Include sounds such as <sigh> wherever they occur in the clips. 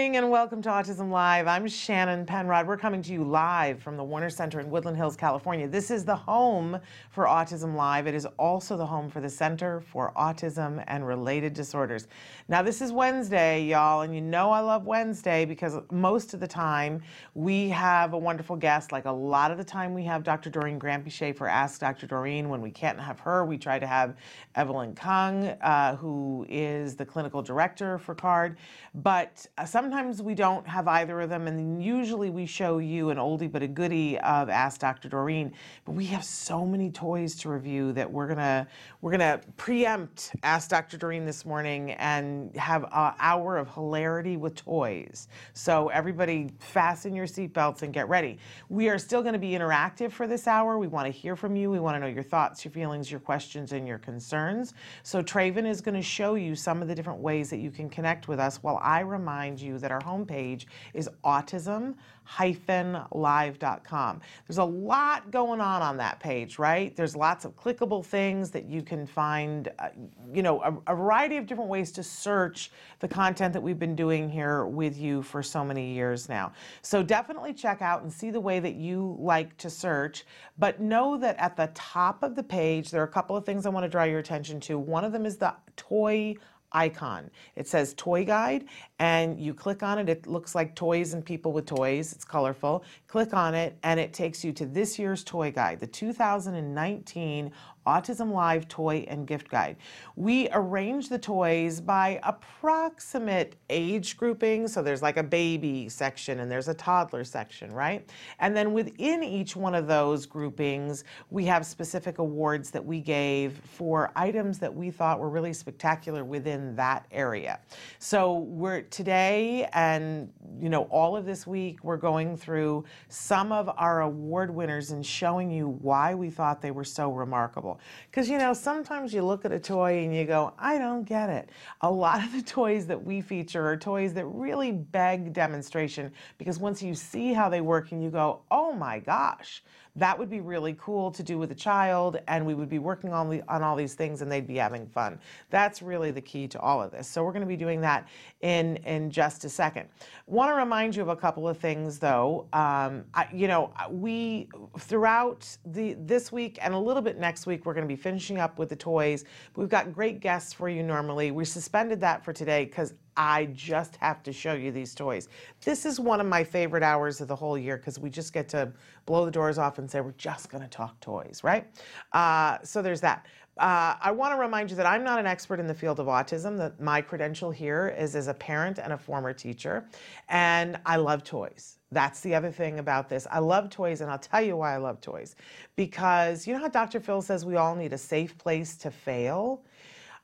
And welcome to Autism Live. I'm Shannon Penrod. We're coming to you live from the Warner Center in Woodland Hills, California. This is the home for Autism Live. It is also the home for the Center for Autism and Related Disorders. Now, this is Wednesday, y'all, and you know I love Wednesday because most of the time we have a wonderful guest. Like a lot of the time, we have Dr. Doreen Granpeesheh for Ask Dr. Doreen. When we can't have her, we try to have Evelyn Kung, uh, who is the clinical director for CARD. But uh, sometimes we don't have either of them, and usually we show you an oldie but a goodie of Ask Dr. Doreen. But we have so many toys to review that we're gonna we're gonna preempt Ask Dr. Doreen this morning and have an hour of hilarity with toys. So everybody, fasten your seatbelts and get ready. We are still to be interactive for this hour. We want to hear from you. We want to know your thoughts, your feelings, your questions, and your concerns. So Traven is to show you some of the different ways that you can connect with us while I remind you that our homepage is autism live.com. There's a lot going on on that page, right? There's lots of clickable things that you can find, uh, you know, a, a, variety of different ways to search the content that we've been doing here with you for so many years now. So definitely check out and see the way that you like to search, but know that at the top of the page, there are a couple of things I want to draw your attention to. One of them is the toy icon. It says toy guide and you click on it. It looks like toys and people with toys. It's colorful. Click on it and it takes you to this year's toy guide, the 2019 Autism Live Toy and Gift Guide. We arrange the toys by approximate age grouping. So there's like a baby section and there's a toddler section, right? And then within each one of those groupings, we have specific awards that we gave for items that we thought were really spectacular within that area. So we're today and you know all of this week we're going through some of our award winners and showing you why we thought they were so remarkable. Because, you know, sometimes you look at a toy and you go, I don't get it. A lot of the toys that we feature are toys that really beg demonstration because once you see how they work and you go, oh my gosh, that would be really cool to do with a child and we would be working on, the, on all these things and they'd be having fun. That's really the key to all of this. So we're going to be doing that in, in just a second. Want to remind you of a couple of things though. Um, I, you know, we, throughout the, this week and a little bit next week, we're going to be finishing up with the toys. We've got great guests for you normally. We suspended that for today because I just have to show you these toys. This is one of my favorite hours of the whole year because we just get to blow the doors off and say, we're just going to talk toys, right? Uh, so there's that. Uh, I want to remind you that I'm not an expert in the field of autism. That my credential here is as a parent and a former teacher, and I love toys. That's the other thing about this. I love toys, and I'll tell you why I love toys. Because you know how Dr. Phil says we all need a safe place to fail?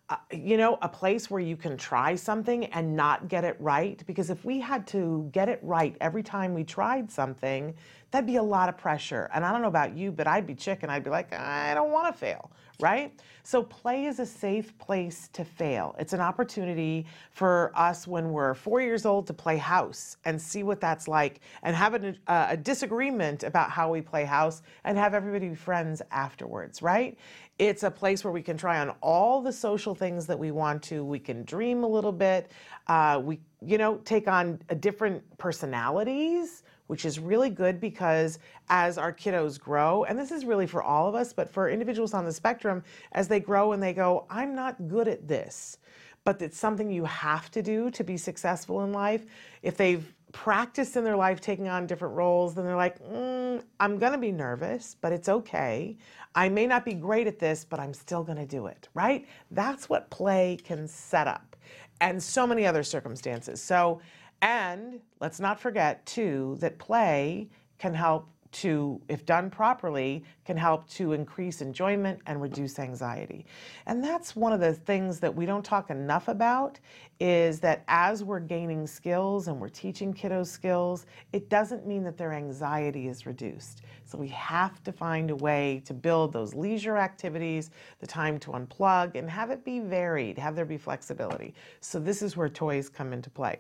Uh, you know, a place where you can try something and not get it right. Because if we had to get it right every time we tried something, that'd be a lot of pressure. And I don't know about you, but I'd be chicken. I'd be like, I don't want to fail, right? So play is a safe place to fail. It's an opportunity for us when we're four years old to play house and see what that's like and have a, uh, a disagreement about how we play house and have everybody be friends afterwards, right? It's a place where we can try on all the social things that we want to. We can dream a little bit. Uh, we, you know, take on different personalities which is really good because as our kiddos grow, and this is really for all of us, but for individuals on the spectrum, as they grow and they go, I'm not good at this, but it's something you have to do to be successful in life. If they've practiced in their life taking on different roles, then they're like, mm, I'm going to be nervous, but it's okay. I may not be great at this, but I'm still going to do it, right? That's what play can set up, and so many other circumstances. So, and let's not forget, too, that play can help to, if done properly, can help to increase enjoyment and reduce anxiety. And that's one of the things that we don't talk enough about is that as we're gaining skills and we're teaching kiddos skills, it doesn't mean that their anxiety is reduced. So we have to find a way to build those leisure activities, the time to unplug, and have it be varied, have there be flexibility. So this is where toys come into play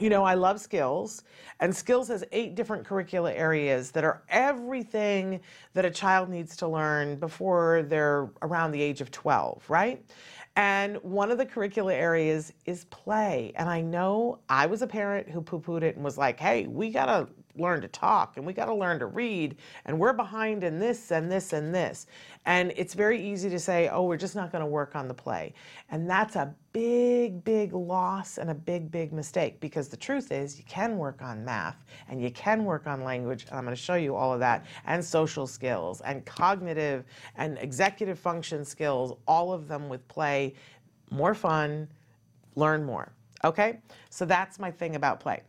you know, I love skills, and skills has eight different curricula areas that are everything that a child needs to learn before they're around the age of 12, right? And one of the curricula areas is play. And I know I was a parent who poo pooed it and was like, hey, we got to learn to talk and we got to learn to read and we're behind in this and this and this. And it's very easy to say, oh, we're just not going to work on the play. And that's a big, big loss and a big, big mistake because the truth is you can work on math and you can work on language. And I'm going to show you all of that and social skills and cognitive and executive function skills, all of them with play. More fun, learn more. Okay, so that's my thing about play.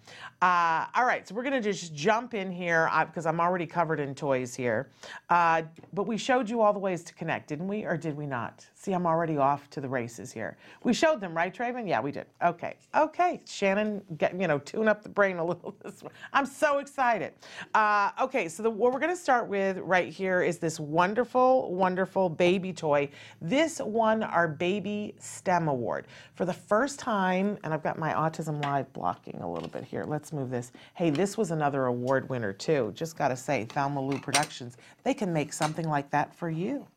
Uh, all right, so we're gonna just jump in here because I'm already covered in toys here. Uh, but we showed you all the ways to connect, didn't we, or did we not? See, I'm already off to the races here. We showed them, right, Traven? Yeah, we did. Okay, okay. Shannon, get you know, tune up the brain a little. <laughs> This I'm so excited. Uh, okay, so the, what we're gonna start with right here is this wonderful, wonderful baby toy. This won our Baby STEM Award for the first time, and I've got my Autism Live blocking a little bit here. Let's move this. Hey, this was another award winner too. Just got to say, Thelma Lou Productions, they can make something like that for you.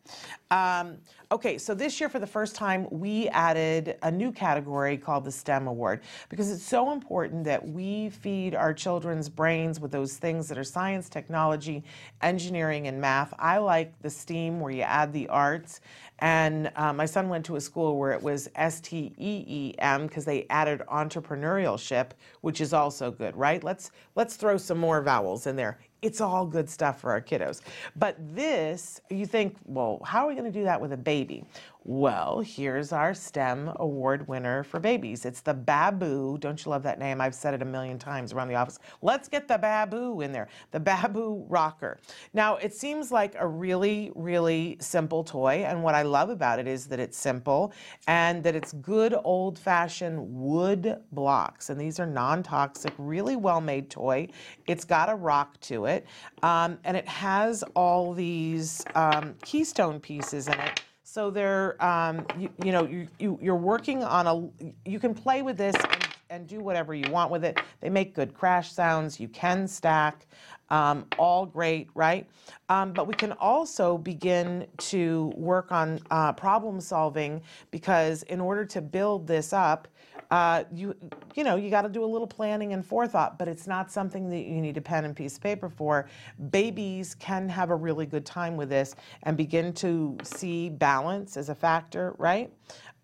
Um, okay, so this year for the first time, we added a new category called the STEM Award because it's so important that we feed our children's brains with those things that are science, technology, engineering, and math. I like the STEAM where you add the arts. And uh, my son went to a school where it was S T E E M because they added entrepreneurship, which is also good, right? Let's let's throw some more vowels in there. It's all good stuff for our kiddos. But this, you think, well, how are we going to do that with a baby? Well, here's our STEM award winner for babies. It's the Babu. Don't you love that name? I've said it a million times around the office. Let's get the Babu in there. The Babu Rocker. Now, it seems like a really, really simple toy. And what I love about it is that it's simple and that it's good old fashioned wood blocks. And these are non toxic, really well made toy. It's got a rock to it. Um, and it has all these um, keystone pieces in it so they're, um, you, you, know, you, you, you're working on a, you can play with this and, and do whatever you want with it. They make good crash sounds. You can stack. Um, all great, right? Um, but we can also begin to work on uh, problem solving because in order to build this up, uh, you you know you got to do a little planning and forethought, but it's not something that you need a pen and piece of paper for. Babies can have a really good time with this and begin to see balance as a factor, right?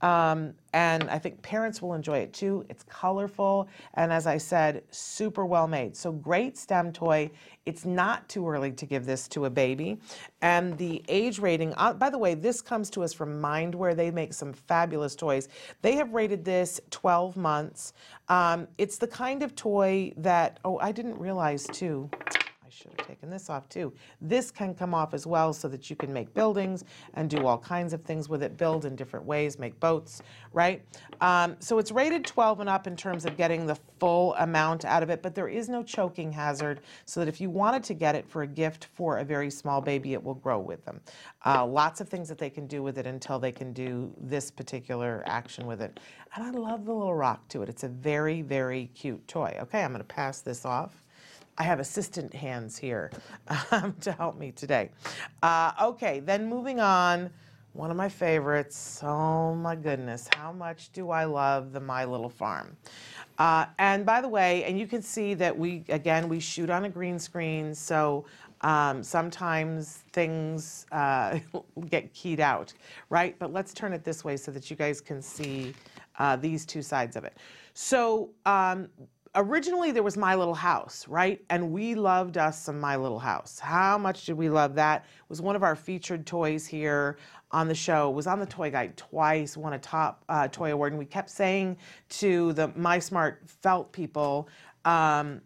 Um, and I think parents will enjoy it too. It's colorful, and as I said, super well made. So great STEM toy. It's not too early to give this to a baby. And the age rating, uh, by the way, this comes to us from Mindware. They make some fabulous toys. They have rated this 12 months. Um, it's the kind of toy that, oh, I didn't realize too should have taken this off too. This can come off as well so that you can make buildings and do all kinds of things with it, build in different ways, make boats, right? Um, so it's rated 12 and up in terms of getting the full amount out of it, but there is no choking hazard so that if you wanted to get it for a gift for a very small baby, it will grow with them. Uh, lots of things that they can do with it until they can do this particular action with it. And I love the little rock to it. It's a very, very cute toy. Okay, I'm going to pass this off. I have assistant hands here um, <laughs> to help me today. Uh, okay, then moving on, one of my favorites. Oh my goodness, how much do I love the My Little Farm? Uh, and by the way, and you can see that we, again, we shoot on a green screen, so um, sometimes things uh, <laughs> get keyed out, right? But let's turn it this way so that you guys can see uh, these two sides of it. So um, originally there was My Little House, right? And we loved us some My Little House. How much did we love that? It was one of our featured toys here on the show. It was on the Toy Guide twice, won a top uh, toy award, and we kept saying to the My Smart Felt people. Um,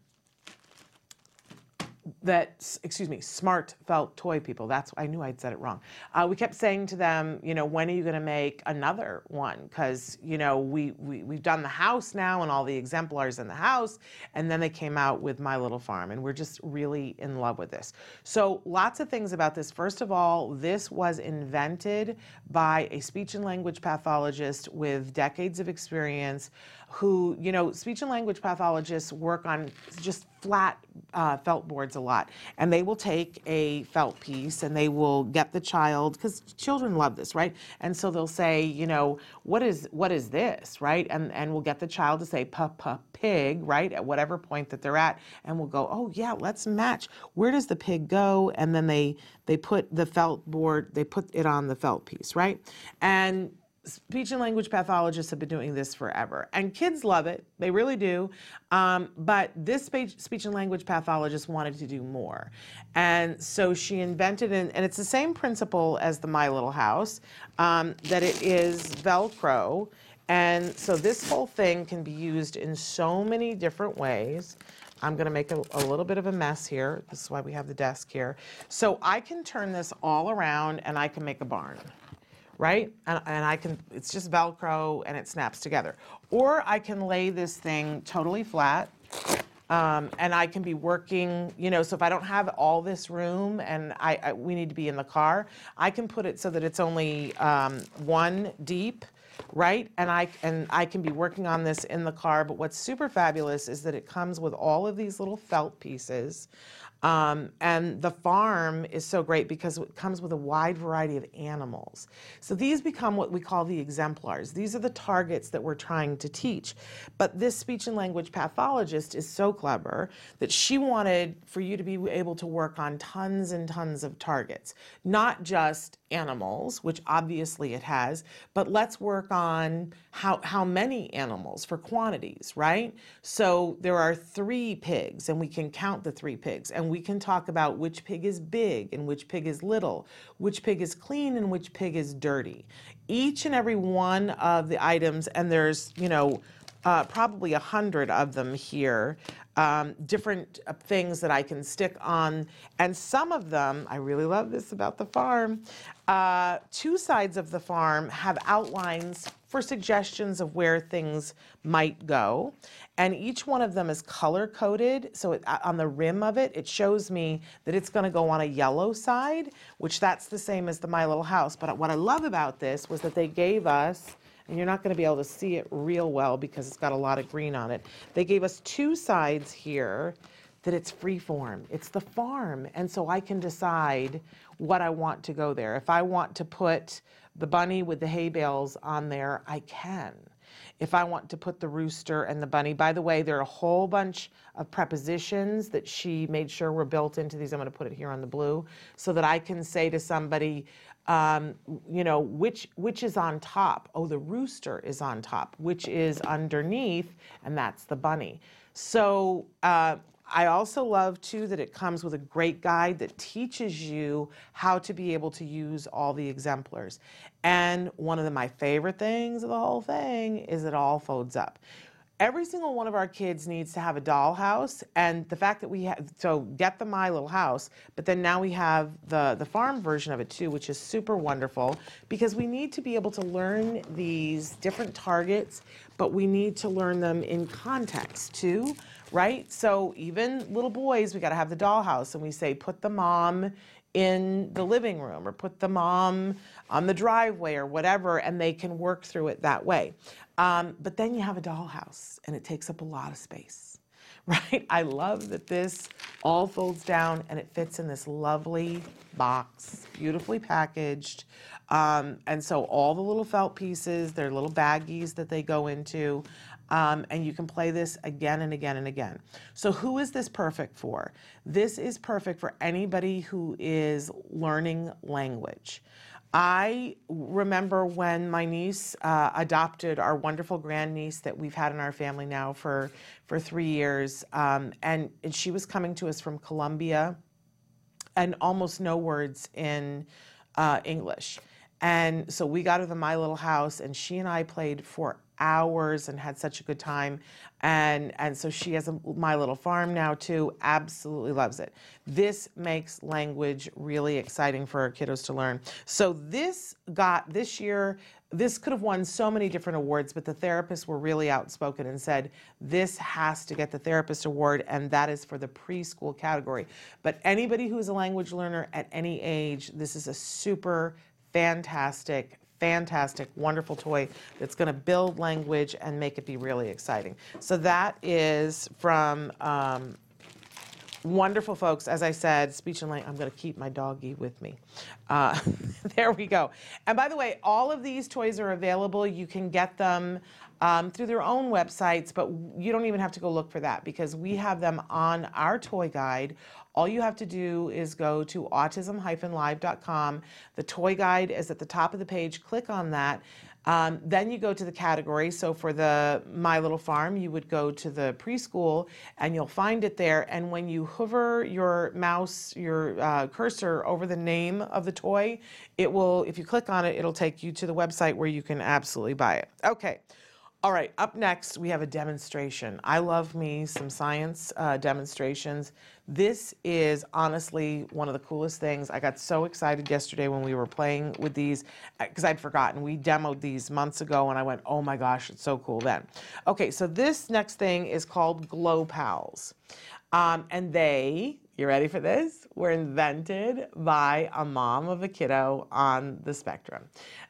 that excuse me smart felt toy people. That's i knew i'd said it wrong. Uh, we kept saying to them you know when are you going to make another one? Because you know we, we we've done the house now and all the exemplars in the house and then they came out with my little farm and we're just really in love with this. So lots of things about this. First of all this was invented by a speech and language pathologist with decades of experience who, you know, speech and language pathologists work on just flat uh, felt boards a lot. And they will take a felt piece and they will get the child, because children love this, right? And so they'll say, you know, what is what is this, right? And and we'll get the child to say pa pa pig, right? At whatever point that they're at, and we'll go, oh yeah, let's match. Where does the pig go? And then they they put the felt board, they put it on the felt piece, right? And speech and language pathologists have been doing this forever, and kids love it. They really do. Um, but this speech, speech and language pathologist wanted to do more. And so she invented, an, and it's the same principle as the My Little House, um, that it is Velcro. And so this whole thing can be used in so many different ways. I'm going to make a, a, little bit of a mess here. This is why we have the desk here. So I can turn this all around and I can make a barn right? And, and I can, it's just Velcro and it snaps together. Or I can lay this thing totally flat um, and I can be working, you know, so if I don't have all this room and I, I we need to be in the car, I can put it so that it's only um, one deep, right? And I and I can be working on this in the car. But what's super fabulous is that it comes with all of these little felt pieces. Um, and the farm is so great because it comes with a wide variety of animals. So these become what we call the exemplars. These are the targets that we're trying to teach. But this speech and language pathologist is so clever that she wanted for you to be able to work on tons and tons of targets, not just animals, which obviously it has, but let's work on how, how many animals for quantities, right? So there are three pigs, and we can count the three pigs, and we can talk about which pig is big and which pig is little, which pig is clean and which pig is dirty. Each and every one of the items, and there's, you know, uh, probably a hundred of them here, um, different uh, things that I can stick on. And some of them, I really love this about the farm, uh, two sides of the farm have outlines for suggestions of where things might go. And each one of them is color coded. So it, uh, on the rim of it, it shows me that it's going to go on a yellow side, which that's the same as the My Little House. But what I love about this was that they gave us and you're not going to be able to see it real well because it's got a lot of green on it. They gave us two sides here that it's free form. It's the farm. And so I can decide what I want to go there. If I want to put the bunny with the hay bales on there, I can. If I want to put the rooster and the bunny, by the way, there are a whole bunch of prepositions that she made sure were built into these. I'm going to put it here on the blue so that I can say to somebody, um, you know, which which is on top? Oh, the rooster is on top. Which is underneath? And that's the bunny. So uh, I also love too that it comes with a great guide that teaches you how to be able to use all the exemplars. And one of the, my favorite things of the whole thing is it all folds up every single one of our kids needs to have a dollhouse and the fact that we have so get the my little house but then now we have the the farm version of it too which is super wonderful because we need to be able to learn these different targets but we need to learn them in context too right? So even little boys we got to have the dollhouse and we say put the mom in the living room or put the mom on the driveway or whatever, and they can work through it that way. Um, but then you have a dollhouse, and it takes up a lot of space, <laughs> right? I love that this all folds down and it fits in this lovely box, beautifully packaged. Um, and so all the little felt pieces, they're little baggies that they go into. Um, and you can play this again and again and again. So, who is this perfect for? This is perfect for anybody who is learning language. I remember when my niece uh, adopted our wonderful grandniece that we've had in our family now for, for three years. Um, and, and she was coming to us from Colombia and almost no words in uh, English. And so we got her the My Little House, and she and I played for hours and had such a good time. And and so she has a My Little Farm now too. Absolutely loves it. This makes language really exciting for our kiddos to learn. So this got this year. This could have won so many different awards, but the therapists were really outspoken and said this has to get the therapist award, and that is for the preschool category. But anybody who's a language learner at any age, this is a super fantastic fantastic, wonderful toy that's going to build language and make it be really exciting. So that is from um, wonderful folks. As I said, speech and language. I'm going to keep my doggy with me. Uh, <laughs> there we go. And by the way, all of these toys are available. You can get them um, through their own websites, but you don't even have to go look for that because we have them on our toy guide all you have to do is go to autism-live.com. The toy guide is at the top of the page. Click on that. Um, then you go to the category. So for the My Little Farm, you would go to the preschool and you'll find it there. And when you hover your mouse, your uh, cursor over the name of the toy, it will, if you click on it, it'll take you to the website where you can absolutely buy it. Okay. All right, up next, we have a demonstration. I love me some science uh, demonstrations. This is honestly one of the coolest things. I got so excited yesterday when we were playing with these because I'd forgotten. We demoed these months ago and I went, oh my gosh, it's so cool then. Okay, so this next thing is called Glow Pals. Um, and they, you ready for this? Were invented by a mom of a kiddo on the spectrum.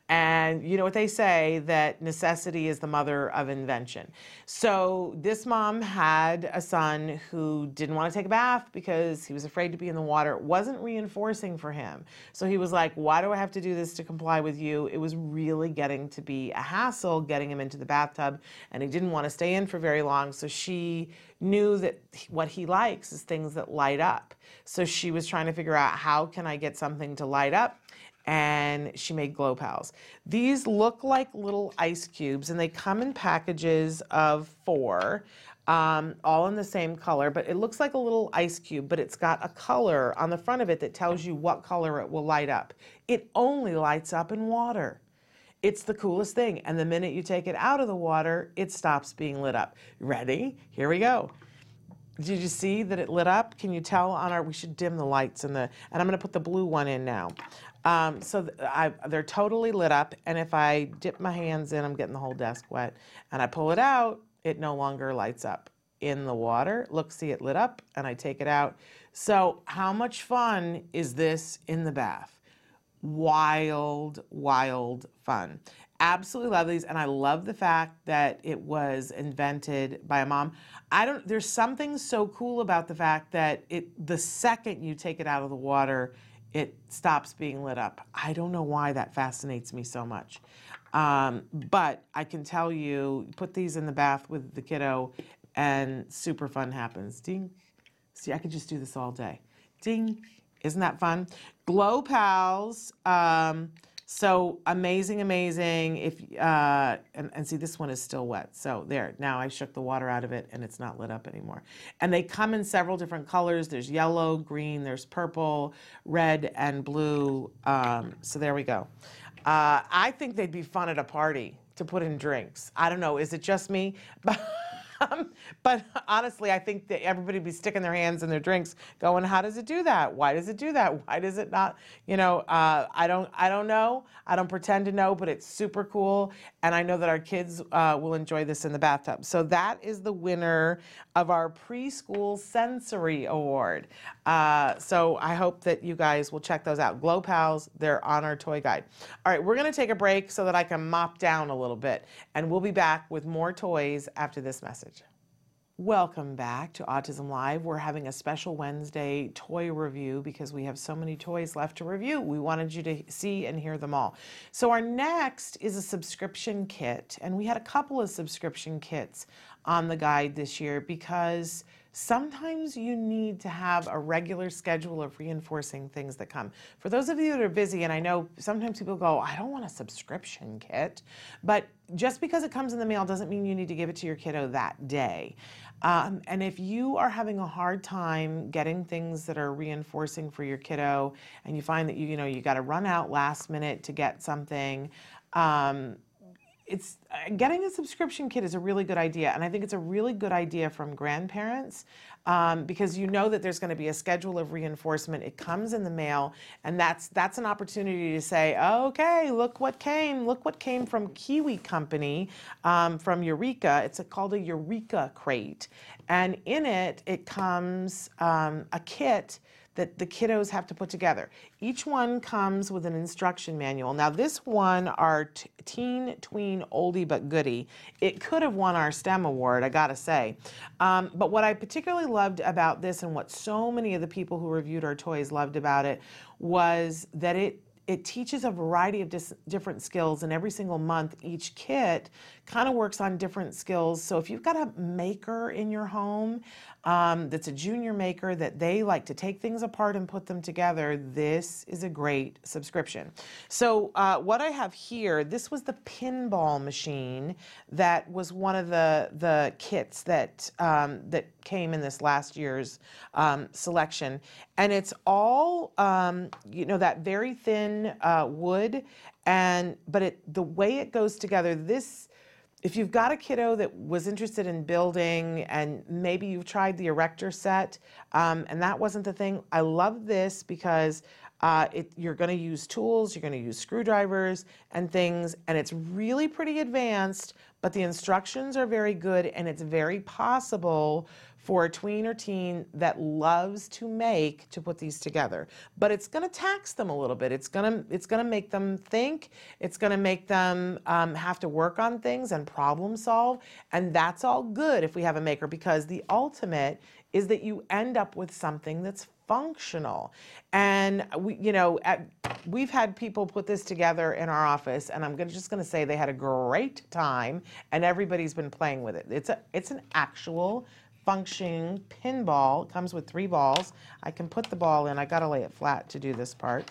And you know what they say that necessity is the mother of invention. So this mom had a son who didn't want to take a bath because he was afraid to be in the water. It wasn't reinforcing for him. So he was like, Why do I have to do this to comply with you? It was really getting to be a hassle getting him into the bathtub, and he didn't want to stay in for very long. So she knew that what he likes is things that light up. So she was trying to figure out how can I get something to light up and she made glow pals. These look like little ice cubes and they come in packages of four, um, all in the same color, but it looks like a little ice cube, but it's got a color on the front of it that tells you what color it will light up. It only lights up in water. It's the coolest thing. And the minute you take it out of the water, it stops being lit up. Ready? Here we go. Did you see that it lit up? Can you tell on our, we should dim the lights in the, and I'm gonna put the blue one in now. Um, so I, they're totally lit up, and if I dip my hands in, I'm getting the whole desk wet, and I pull it out, it no longer lights up. In the water, look, see it lit up, and I take it out. So how much fun is this in the bath? Wild, wild fun. Absolutely love these, and I love the fact that it was invented by a mom. I don't. There's something so cool about the fact that it the second you take it out of the water, it stops being lit up. I don't know why that fascinates me so much. Um, but I can tell you, put these in the bath with the kiddo, and super fun happens. Ding. See, I could just do this all day. Ding. Isn't that fun? Glow Pals. Um, so amazing, amazing. If uh, and, and see, this one is still wet. So there, now I shook the water out of it and it's not lit up anymore. And they come in several different colors. There's yellow, green, there's purple, red, and blue. Um, so there we go. Uh, I think they'd be fun at a party to put in drinks. I don't know. Is it just me? <laughs> Um, but honestly, I think that everybody would be sticking their hands in their drinks, going, "How does it do that? Why does it do that? Why does it not?" You know, uh, I don't, I don't know. I don't pretend to know, but it's super cool, and I know that our kids uh, will enjoy this in the bathtub. So that is the winner of our preschool sensory award. Uh, so I hope that you guys will check those out. Glow Pals, they're on our toy guide. All right, we're to take a break so that I can mop down a little bit, and we'll be back with more toys after this message. Welcome back to Autism Live. We're having a special Wednesday toy review because we have so many toys left to review. We wanted you to see and hear them all. So, our next is a subscription kit, and we had a couple of subscription kits on the guide this year because sometimes you need to have a regular schedule of reinforcing things that come. For those of you that are busy, and I know sometimes people go, I don't want a subscription kit, but just because it comes in the mail doesn't mean you need to give it to your kiddo that day. Um, and if you are having a hard time getting things that are reinforcing for your kiddo, and you find that you you know you got to run out last minute to get something, um, it's uh, getting a subscription kit is a really good idea and i think it's a really good idea from grandparents um, because you know that there's going to be a schedule of reinforcement. It comes in the mail and that's that's an opportunity to say okay look what came look what came from kiwi company um, from eureka. It's a, called a eureka crate and in it it comes um, a kit that the kiddos have to put together. Each one comes with an instruction manual. Now, this one, our t- teen, tween, oldie but goodie, it could have won our STEM award, I gotta say. Um, but what I particularly loved about this and what so many of the people who reviewed our toys loved about it was that it it teaches a variety of dis- different skills and every single month each kit kind of works on different skills so if you've got a maker in your home um, that's a junior maker that they like to take things apart and put them together, this is a great subscription. So uh, what I have here, this was the pinball machine that was one of the the kits that um, that came in this last year's um, selection, and it's all um, you know that very thin uh, wood, and but it the way it goes together, this if you've got a kiddo that was interested in building and maybe you've tried the erector set um, and that wasn't the thing, I love this because uh, it, you're going to use tools, you're going to use screwdrivers and things, and it's really pretty advanced, but the instructions are very good and it's very possible for a tween or teen that loves to make to put these together. But it's going to tax them a little bit. It's going to it's going to make them think. It's going to make them um, have to work on things and problem solve. And that's all good if we have a maker because the ultimate is that you end up with something that's functional. And we, you know, at, we've had people put this together in our office, and I'm gonna, just going to say they had a great time, and everybody's been playing with it. It's a, it's an actual functioning pinball. It comes with three balls. I can put the ball in. I got to lay it flat to do this part.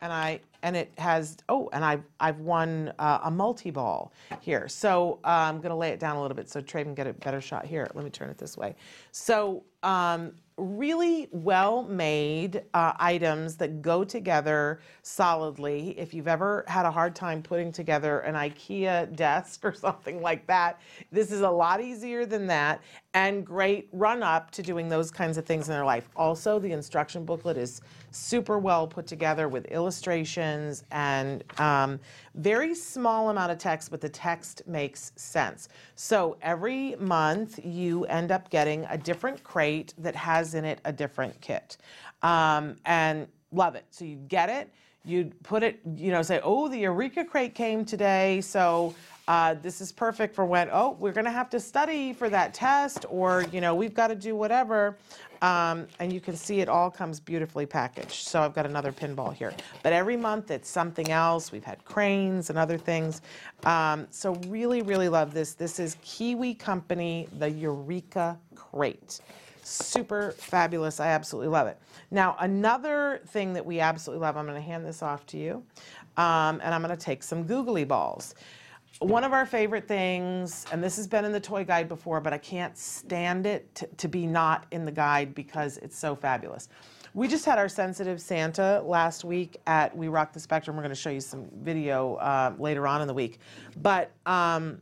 And I and it has oh and I've I've won uh, a multi ball here. So uh, I'm gonna lay it down a little bit so Trey can get a better shot here. Let me turn it this way. So um, really well made uh, items that go together solidly. If you've ever had a hard time putting together an IKEA desk or <laughs> something like that, this is a lot easier than that and great run up to doing those kinds of things in their life. Also, the instruction booklet is super well put together with illustrations and um, very small amount of text, but the text makes sense. So every month you end up getting a different crate that has in it a different kit. Um, and love it. So you get it, you put it, you know, say, oh, the Eureka crate came today, so uh, this is perfect for when, oh, we're going to have to study for that test, or, you know, we've got to do whatever. Um, and you can see it all comes beautifully packaged. So I've got another pinball here. But every month it's something else. We've had cranes and other things. Um, so really, really love this. This is Kiwi Company, the Eureka Crate. Super fabulous. I absolutely love it. Now, another thing that we absolutely love, I'm going to hand this off to you, um, and I'm going to take some googly balls one of our favorite things, and this has been in the toy guide before, but I can't stand it to, to, be not in the guide because it's so fabulous. We just had our sensitive Santa last week at We Rock the Spectrum. We're going to show you some video uh, later on in the week. But um,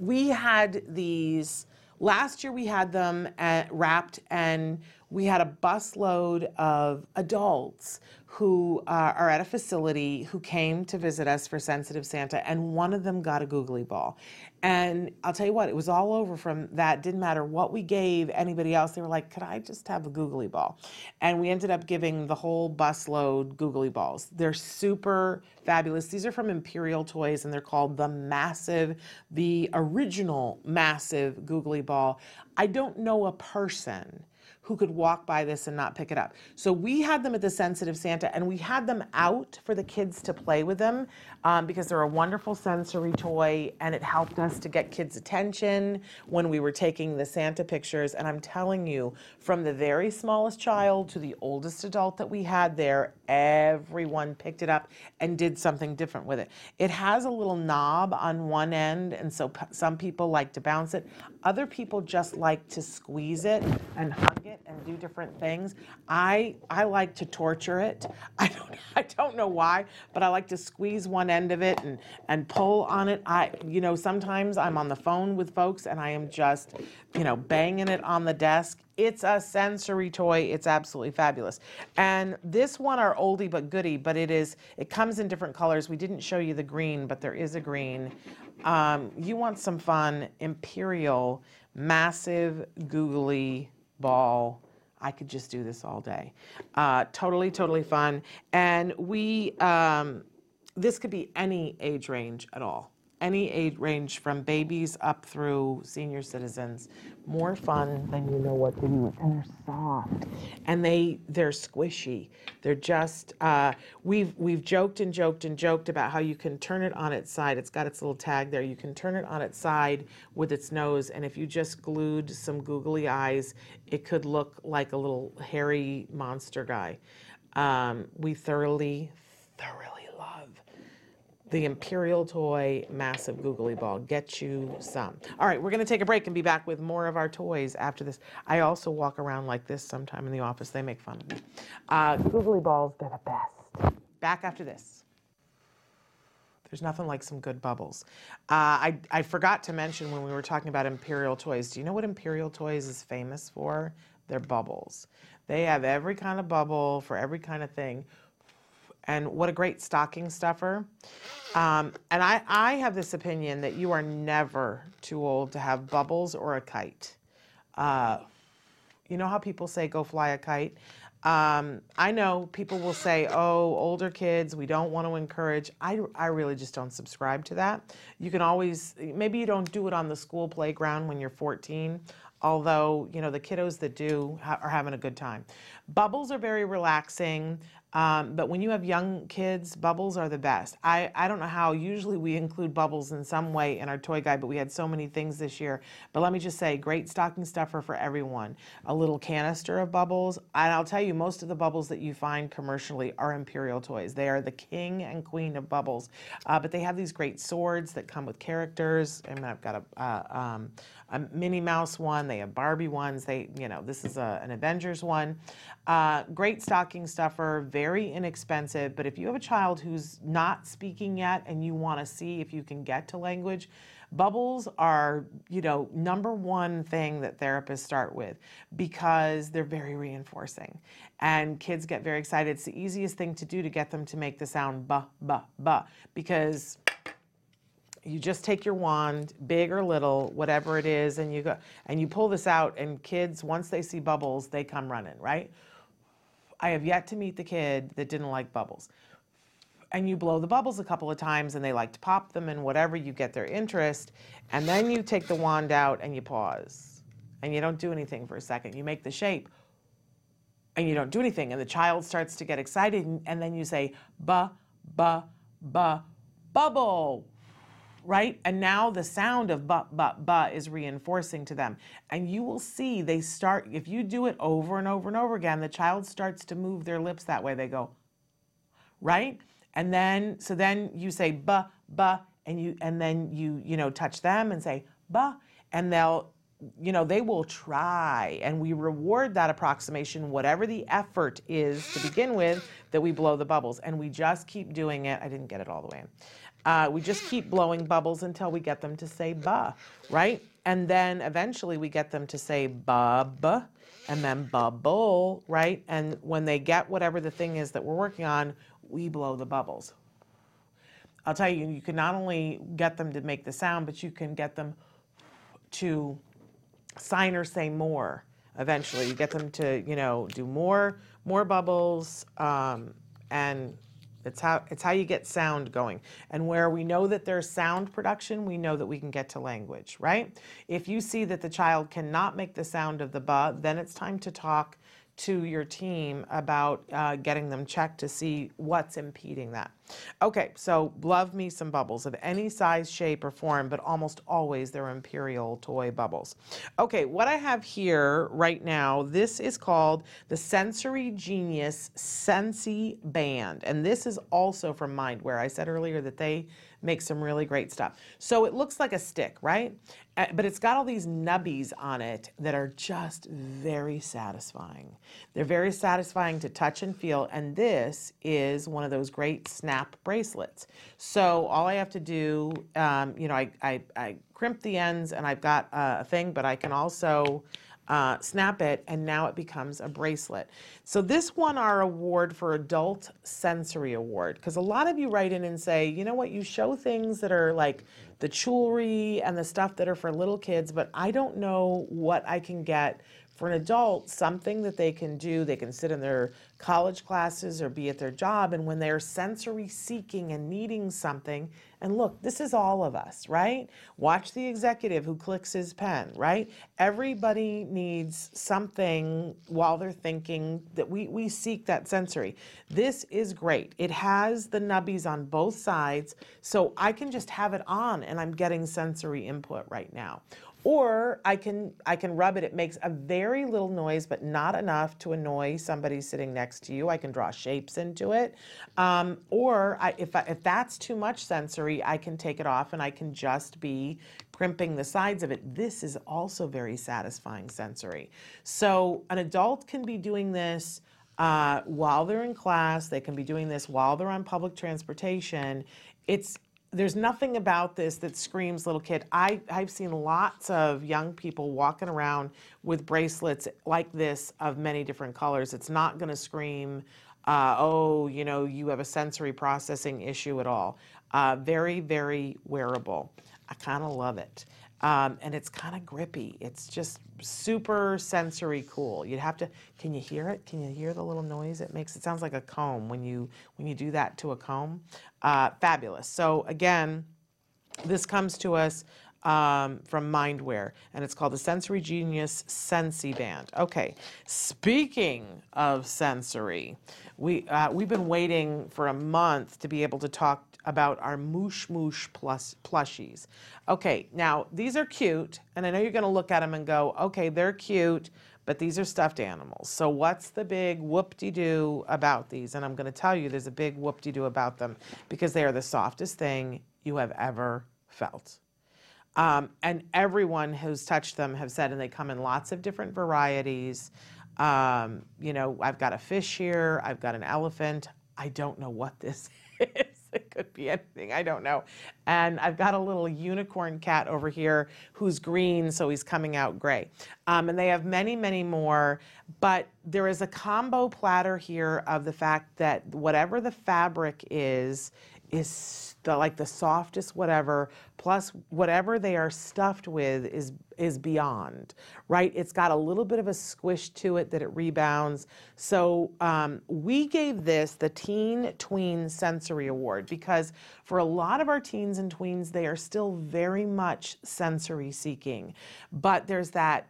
we had these, last year we had them at, wrapped and we had a busload of adults who uh, are at a facility who came to visit us for Sensitive Santa, and one of them got a googly ball. And I'll tell you what, it was all over from that. Didn't matter what we gave anybody else. They were like, could I just have a googly ball? And we ended up giving the whole busload googly balls. They're super fabulous. These are from Imperial Toys, and they're called the Massive, the original Massive Googly Ball. I don't know a person who could walk by this and not pick it up. So we had them at the Sensitive Santa and we had them out for the kids to play with them um, because they're a wonderful sensory toy and it helped us to get kids' attention when we were taking the Santa pictures. And I'm telling you, from the very smallest child to the oldest adult that we had there, everyone picked it up and did something different with it. It has a little knob on one end, and so p- some people like to bounce it. Other people just like to squeeze it and hug it and do different things. I I like to torture it. <laughs> I don't I don't know why, but I like to squeeze one end of it and and pull on it. I you know sometimes I'm on the phone with folks and I am just you know banging it on the desk. It's a sensory toy. It's absolutely fabulous. And this one are oldie but goodie, but it is it comes in different colors. We didn't show you the green, but there is a green. Um, you want some fun? Imperial, massive, googly ball. I could just do this all day. Uh, totally, totally fun. And we, um, this could be any age range at all. Any age range from babies up through senior citizens. More fun than you know what to do with. And they're soft. And they they're squishy. They're just uh, we've we've joked and joked and joked about how you can turn it on its side. It's got its little tag there. You can turn it on its side with its nose, and if you just glued some googly eyes, it could look like a little hairy monster guy. Um, we thoroughly, thoroughly the Imperial Toy Massive Googly Ball. Get you some. All right, we're going to take a break and be back with more of our toys after this. I also walk around like this sometime in the office. They make fun of me. Uh, googly Balls, they're the best. Back after this. There's nothing like some good bubbles. Uh, I, I forgot to mention when we were talking about Imperial Toys. Do you know what Imperial Toys is famous for? They're bubbles. They have every kind of bubble for every kind of thing and what a great stocking stuffer. Um, and I, I have this opinion that you are never too old to have bubbles or a kite. Uh, you know how people say go fly a kite? Um, I know people will say, oh, older kids, we don't want to encourage. I, I really just don't subscribe to that. You can always, maybe you don't do it on the school playground when you're 14, although, you know, the kiddos that do ha- are having a good time. Bubbles are very relaxing. Um, but when you have young kids, bubbles are the best. I, I don't know how, usually we include bubbles in some way in our toy guide, but we had so many things this year. But let me just say, great stocking stuffer for everyone. A little canister of bubbles. And I'll tell you, most of the bubbles that you find commercially are Imperial toys. They are the king and queen of bubbles. Uh, but they have these great swords that come with characters. I mean, I've got a, uh, um, a Minnie Mouse one. They have Barbie ones. They, you know, this is a, an Avengers one. Uh, great stocking stuffer, very inexpensive. But if you have a child who's not speaking yet and you want to see if you can get to language, bubbles are, you know, number one thing that therapists start with because they're very reinforcing. And kids get very excited. It's the easiest thing to do to get them to make the sound ba, ba, ba, because you just take your wand, big or little, whatever it is, and you go and you pull this out, and kids, once they see bubbles, they come running, right? I have yet to meet the kid that didn't like bubbles. And you blow the bubbles a couple of times, and they like to pop them and whatever, you get their interest, and then you take the wand out and you pause, and you don't do anything for a second. You make the shape, and you don't do anything, and the child starts to get excited, and, then you say, ba, ba, ba, bubble, right? And now the sound of ba, ba, ba is reinforcing to them. And you will see they start, if you do it over and over and over again, the child starts to move their lips that way. They go, right? And then, so then you say ba, ba, and you, and then you, you know, touch them and say ba, and they'll, you know, they will try, and we reward that approximation, whatever the effort is to begin with, that we blow the bubbles. And we just keep doing it. I didn't get it all the way in. Uh, we just keep blowing bubbles until we get them to say ba, right? And then eventually we get them to say bub and then bubble, right? And when they get whatever the thing is that we're working on, we blow the bubbles. I'll tell you, you can not only get them to make the sound, but you can get them to sign or say more eventually. You get them to, you know, do more, more bubbles, um, and It's how it's how you get sound going. And where we know that there's sound production, we know that we can get to language, right? If you see that the child cannot make the sound of the ba, then it's time to talk to your team about uh, getting them checked to see what's impeding that. Okay, so love me some bubbles of any size, shape, or form, but almost always they're imperial toy bubbles. Okay, what I have here right now, this is called the Sensory Genius Sensi Band, and this is also from Mindware. I said earlier that they make some really great stuff. So it looks like a stick, right? Uh, but it's got all these nubbies on it that are just very satisfying. They're very satisfying to touch and feel, and this is one of those great snap bracelets. So all I have to do, um, you know, I, I, I crimp the ends and I've got a thing, but I can also uh, snap it, and now it becomes a bracelet. So this won our award for Adult Sensory Award because a lot of you write in and say, you know what, you show things that are like the jewelry and the stuff that are for little kids, but I don't know what I can get for an adult, something that they can do. They can sit in their college classes or be at their job, and when they're sensory seeking and needing something, and look, this is all of us, right? Watch the executive who clicks his pen, right? Everybody needs something while they're thinking that we, we seek that sensory. This is great. It has the nubbies on both sides, so I can just have it on and I'm getting sensory input right now or I can I can rub it. It makes a very little noise, but not enough to annoy somebody sitting next to you. I can draw shapes into it, um, or I, if I, if that's too much sensory, I can take it off and I can just be crimping the sides of it. This is also very satisfying sensory. So an adult can be doing this. Uh, while they're in class, they can be doing this while they're on public transportation. It's there's nothing about this that screams little kid. I, I've seen lots of young people walking around with bracelets like this of many different colors. It's not going to scream, uh, oh, you know, you have a sensory processing issue at all. Uh, very, very wearable. I kind of love it. Um, and it's kind of grippy. It's just super sensory cool. You'd have to. Can you hear it? Can you hear the little noise it makes? It sounds like a comb when you when you do that to a comb. Uh, fabulous. So again, this comes to us um, from Mindware, and it's called the Sensory Genius Sensi Band. Okay, speaking of sensory, we uh, we've been waiting for a month to be able to talk about our Moosh Moosh plus plushies. Okay, now these are cute, and I know you're going to look at them and go, okay, they're cute, but these are stuffed animals. So what's the big whoop-de-doo about these? And I'm going to tell you there's a big whoop-de-doo about them because they are the softest thing you have ever felt. Um, and everyone who's touched them have said, and they come in lots of different varieties. Um, you know, I've got a fish here, I've got an elephant. I don't know what this <laughs> is. Could be anything, I don't know. And I've got a little unicorn cat over here who's green, so he's coming out gray. Um, and they have many, many more, but there is a combo platter here of the fact that whatever the fabric is, is like the softest whatever plus whatever they are stuffed with is is beyond right? It's got a little bit of a squish to it that it rebounds. So um, we gave this the teen tween sensory award because for a lot of our teens and tweens they are still very much sensory seeking. But there's that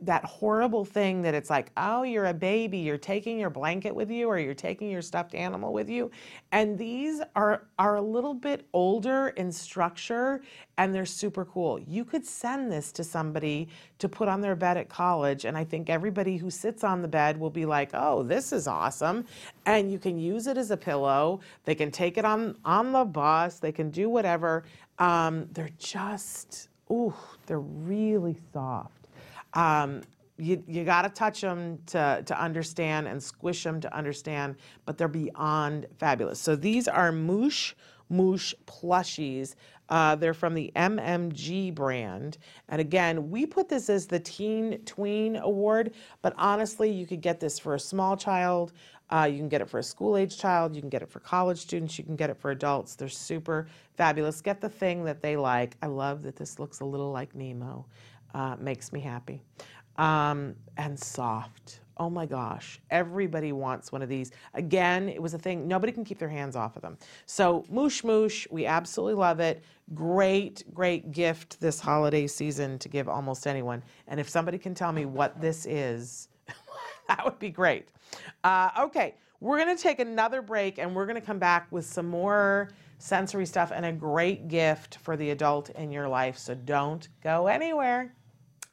that horrible thing that it's like, oh, you're a baby, you're taking your blanket with you or you're taking your stuffed animal with you. And these are, are a little bit older in structure and they're super cool. You could send this to somebody to put on their bed at college. And I think everybody who sits on the bed will be like, oh, this is awesome. And you can use it as a pillow. They can take it on, on the bus. They can do whatever. Um, they're just, ooh, they're really soft. Um, you, you got to touch them to, to understand and squish them to understand, but they're beyond fabulous. So these are Moosh Moosh plushies. Uh, they're from the MMG brand. And again, we put this as the Teen Tween Award, but honestly, you could get this for a small child. Uh, you can get it for a school age child. You can get it for college students. You can get it for adults. They're super fabulous. Get the thing that they like. I love that this looks a little like Nemo uh, makes me happy. Um, and soft. Oh my gosh, everybody wants one of these. Again, it was a thing, nobody can keep their hands off of them. So, Moosh Moosh, we absolutely love it. Great, great gift this holiday season to give almost anyone. And if somebody can tell me what this is, <laughs> that would be great. Uh, okay, we're to take another break and we're to come back with some more sensory stuff and a great gift for the adult in your life. So don't go anywhere.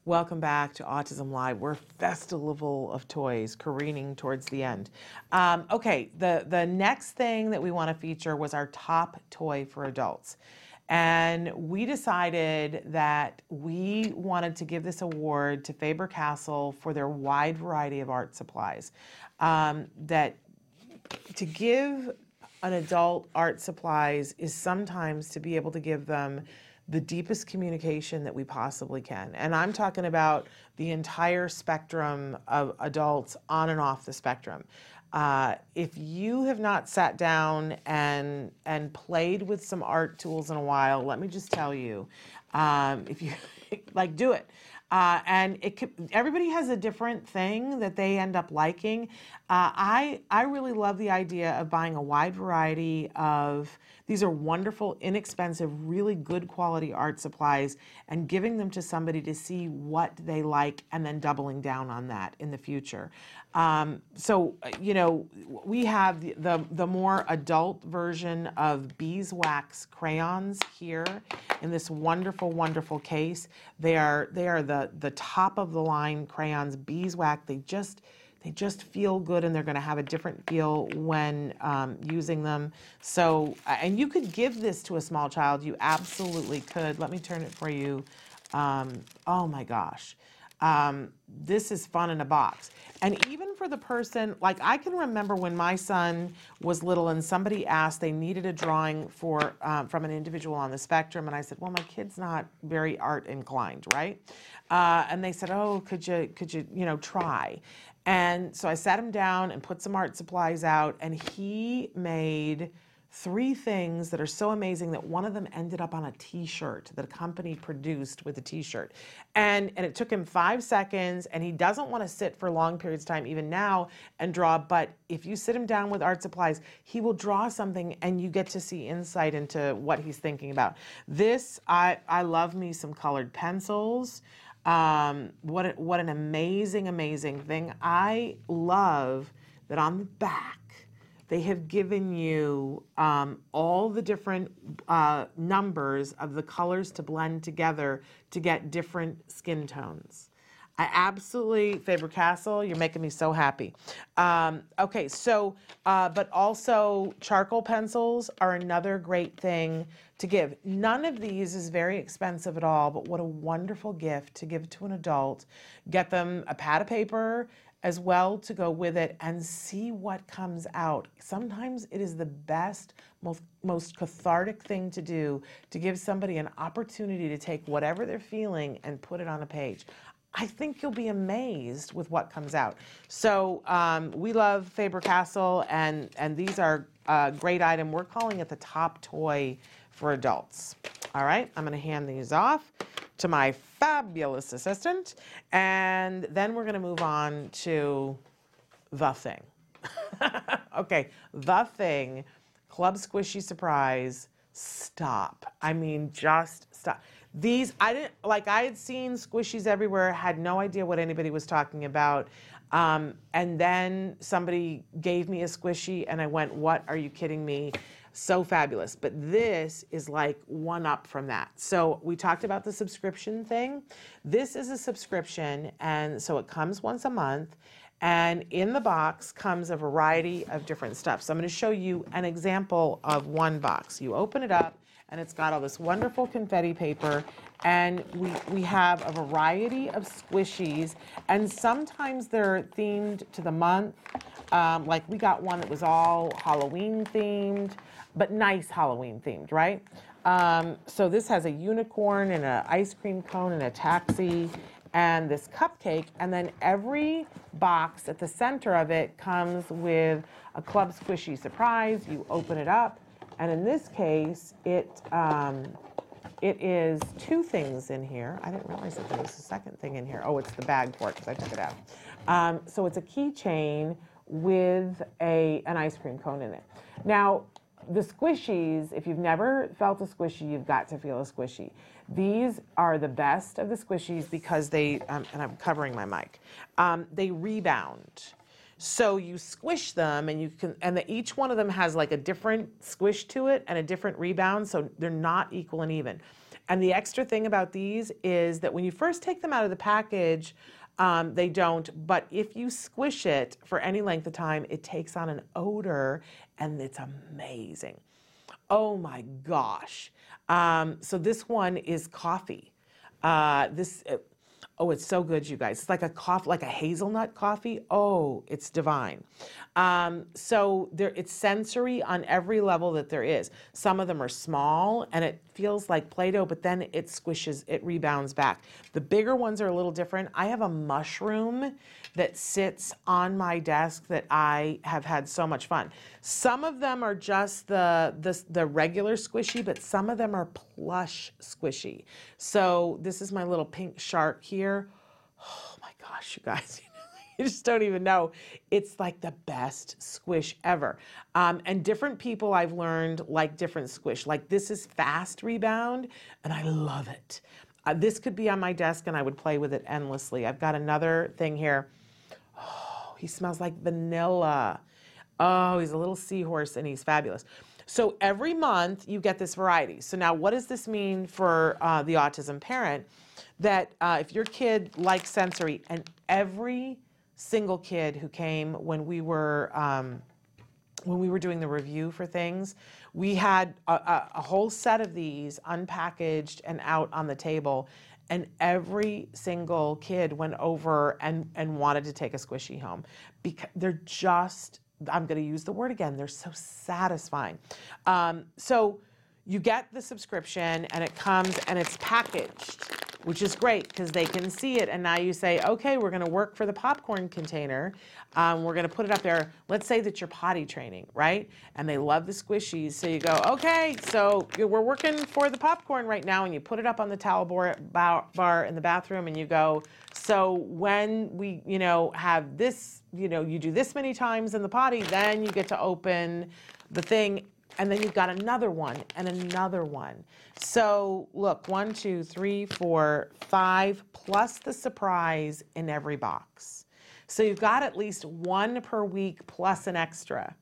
Welcome back to Autism Live. We're festival of toys, careening towards the end. Um, okay, the the next thing that we want to feature was our top toy for adults, and we decided that we wanted to give this award to Faber-Castell for their wide variety of art supplies. Um, that to give an adult art supplies is sometimes to be able to give them the deepest communication that we possibly can. And I'm talking about the entire spectrum of adults on and off the spectrum. Uh, if you have not sat down and and played with some art tools in a while, let me just tell you, um, if you <laughs> like, do it. Uh, and it could, everybody has a different thing that they end up liking. Uh, I I really love the idea of buying a wide variety of these are wonderful, inexpensive, really good quality art supplies and giving them to somebody to see what they like and then doubling down on that in the future. Um, so, uh, you know, we have the, the, the, more adult version of beeswax crayons here in this wonderful, wonderful case. They are, they are the, the top of the line crayons, beeswax. They just, they just feel good and they're going to have a different feel when um, using them. So, and you could give this to a small child. You absolutely could. Let me turn it for you. Um, oh my gosh. Um, this is fun in a box. And even for the person, like I can remember when my son was little and somebody asked, they needed a drawing for um, from an individual on the spectrum, and I said, well, my kid's not very art inclined, right? Uh, and they said, oh, could you could you you know try? And so I sat him down and put some art supplies out, and he made three things that are so amazing that one of them ended up on a t-shirt that a company produced with a t-shirt. And and it took him five seconds and he doesn't want to sit for long periods of time even now and draw but if you sit him down with art supplies he will draw something and you get to see insight into what he's thinking about. This i i love me some colored pencils. Um, what, what an amazing, amazing thing. I love that on the back, they have given you um, all the different uh, numbers of the colors to blend together to get different skin tones. I absolutely, Faber-Castell, you're making me so happy. Um, okay, so, uh, but also charcoal pencils are another great thing to give. None of these is very expensive at all, but what a wonderful gift to give to an adult. Get them a pad of paper as well to go with it and see what comes out. Sometimes it is the best, most, most cathartic thing to do to give somebody an opportunity to take whatever they're feeling and put it on a page. I think you'll be amazed with what comes out. So um, we love Faber-Castell, and, and these are a great item. We're calling it the top toy for adults. All right, I'm gonna hand these off to my fabulous assistant, and then we're gonna move on to the thing. <laughs> okay, the thing, Club Squishy Surprise, stop. I mean, just stop. These, I didn't, like, I had seen squishies everywhere, had no idea what anybody was talking about. Um, and then somebody gave me a squishy, and I went, What are you kidding me? So fabulous. But this is like one up from that. So we talked about the subscription thing. This is a subscription, and so it comes once a month. And in the box comes a variety of different stuff. So I'm going to show you an example of one box. You open it up, and it's got all this wonderful confetti paper and we, we have a variety of squishies and sometimes they're themed to the month um, like we got one that was all halloween themed but nice halloween themed right um, so this has a unicorn and an ice cream cone and a taxi and this cupcake and then every box at the center of it comes with a club squishy surprise you open it up and in this case, it, um, it is two things in here. I didn't realize that there was a second thing in here. Oh, it's the bag for it because I took it out. Um, so it's a keychain with a an ice cream cone in it. Now, the squishies, if you've never felt a squishy, you've got to feel a squishy. These are the best of the squishies because they, um, and I'm covering my mic, um, they rebound. So you squish them and you can, and the, each one of them has like a different squish to it and a different rebound. So they're not equal and even. And the extra thing about these is that when you first take them out of the package, um, they don't, but if you squish it for any length of time, it takes on an odor and it's amazing. Oh my gosh. Um, so this one is coffee. Uh, this, uh, Oh, it's so good, you guys. It's like a coffee, like a hazelnut coffee. Oh, it's divine. Um, so there, it's sensory on every level that there is. Some of them are small and it feels like Play-Doh, but then it squishes, it rebounds back. The bigger ones are a little different. I have a mushroom that sits on my desk that I have had so much fun. Some of them are just the, the, the regular squishy, but some of them are plush squishy. So this is my little pink shark here. Oh my gosh, you guys, <laughs> you just don't even know. It's like the best squish ever. Um, and different people I've learned like different squish. Like this is fast rebound, and I love it. Uh, this could be on my desk, and I would play with it endlessly. I've got another thing here. Oh, he smells like vanilla. Oh, he's a little seahorse, and he's fabulous. So every month you get this variety. So now, what does this mean for uh, the autism parent? that uh, if your kid likes sensory, and every single kid who came when we were um, when we were doing the review for things, we had a, a, a, whole set of these unpackaged and out on the table, and every single kid went over and and wanted to take a squishy home because they're just I'm going to use the word again. They're so satisfying. Um, so you get the subscription and it comes and it's packaged which is great because they can see it. And now you say, okay, we're going to work for the popcorn container. Um, we're going to put it up there. Let's say that you're potty training, right? And they love the squishies. So you go, okay, so we're working for the popcorn right now. And you put it up on the towel bar, bar in the bathroom and you go, so when we, you know, have this, you know, you do this many times in the potty, then you get to open the thing and then you've got another one and another one. So look, one, two, three, four, five, plus the surprise in every box. So you've got at least one per week plus an extra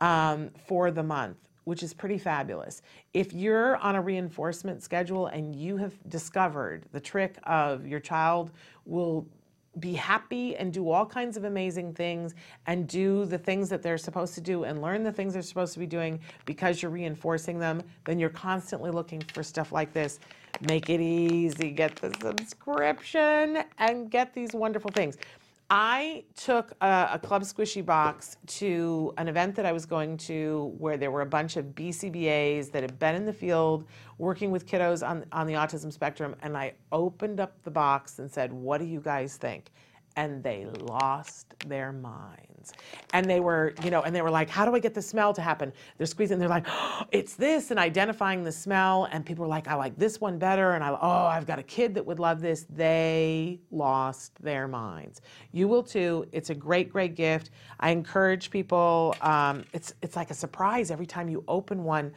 um, for the month, which is pretty fabulous. If you're on a reinforcement schedule and you have discovered the trick of your child will be happy and do all kinds of amazing things and do the things that they're supposed to do and learn the things they're supposed to be doing because you're reinforcing them, then you're constantly looking for stuff like this. Make it easy, get the subscription, and get these wonderful things. I took a, a, Club Squishy box to an event that I was going to where there were a bunch of BCBAs that had been in the field working with kiddos on, on the autism spectrum. And I opened up the box and said, What do you guys think? And they lost their mind And they were, you know, and they were like, how do I get the smell to happen? They're squeezing, they're like, oh, it's this, and identifying the smell. And people were like, I like this one better. And I, oh, I've got a kid that would love this. They lost their minds. You will too. It's a great, great gift. I encourage people, um, it's, it's like a surprise every time you open one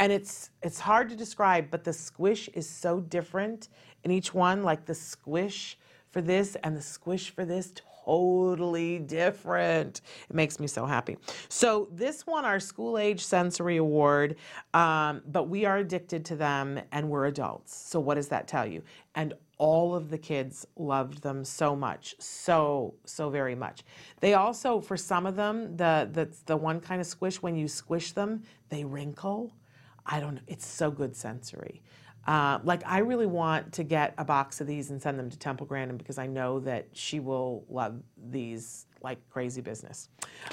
and it's it's hard to describe but the squish is so different in each one like the squish for this and the squish for this totally different. It makes me so happy. So this won our school age sensory award, um, but we are addicted to them and we're adults. So what does that tell you? And all of the kids loved them so much, so so very much. They also, for some of them, the the the one kind of squish when you squish them, they wrinkle. I don't know. It's so good sensory. Uh, like I really want to get a box of these and send them to Temple Grandin because I know that she will love these like crazy business.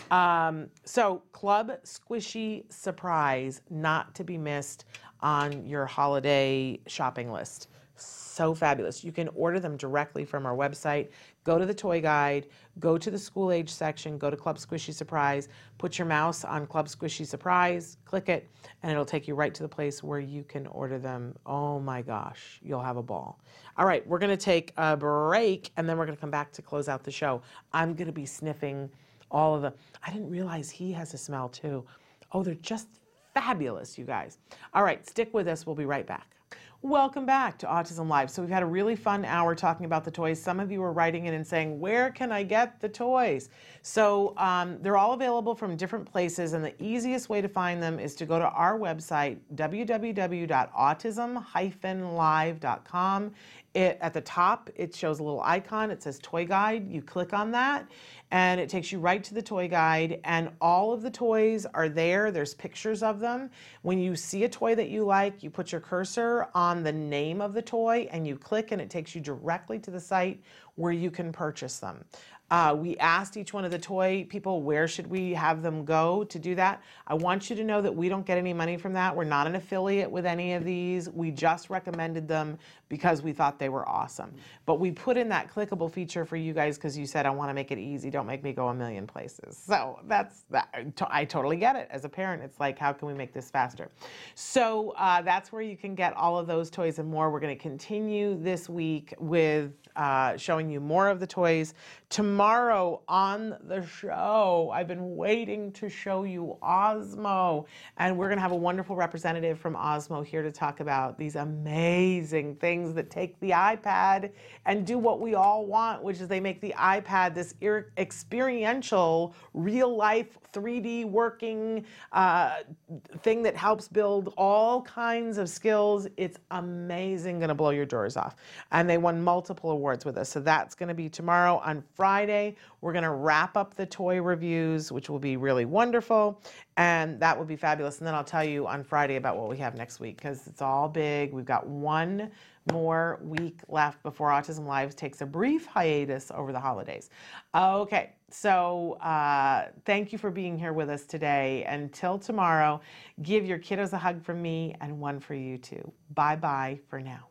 Um, so Club Squishy Surprise, not to be missed on your holiday shopping list. So fabulous. You can order them directly from our website. Go to the toy guide, go to the school age section, go to Club Squishy Surprise, put your mouse on Club Squishy Surprise, click it, and it'll take you right to the place where you can order them. Oh my gosh, you'll have a ball. All right, we're going to take a break and then we're going to come back to close out the show. I'm going to be sniffing all of the. I didn't realize he has a smell too. Oh, they're just fabulous, you guys. All right, stick with us. We'll be right back. Welcome back to Autism Live. So we've had a really fun hour talking about the toys. Some of you were writing in and saying, where can I get the toys? So um, they're all available from different places, and the easiest way to find them is to go to our website, www.autism-live.com. It, at the top, it shows a little icon. It says Toy Guide. You click on that, and it takes you right to the toy guide. And all of the toys are there. There's pictures of them. When you see a toy that you like, you put your cursor on the name of the toy and you click, and it takes you directly to the site where you can purchase them. Uh, we asked each one of the toy people where should we have them go to do that. I want you to know that we don't get any money from that. We're not an affiliate with any of these. We just recommended them because we thought they were awesome. But we put in that clickable feature for you guys because you said I want to make it easy. Don't make me go a million places. So that's that. I totally get it. As a parent, it's like how can we make this faster? So uh, that's where you can get all of those toys and more. We're going to continue this week with uh, showing you more of the toys. Tomorrow on the show, I've been waiting to show you Osmo, and we're going to have a wonderful representative from Osmo here to talk about these amazing things that take the iPad and do what we all want, which is they make the iPad this experiential, real life 3D working uh, thing that helps build all kinds of skills. It's amazing, to blow your drawers off. And they won multiple awards with us. So that's to be tomorrow. On Friday, we're to wrap up the toy reviews, which will be really wonderful. And that would be fabulous. And then I'll tell you on Friday about what we have next week because it's all big. We've got one more week left before Autism Lives takes a brief hiatus over the holidays. Okay, so uh, thank you for being here with us today. Until tomorrow, give your kiddos a hug from me and one for you too. Bye bye for now.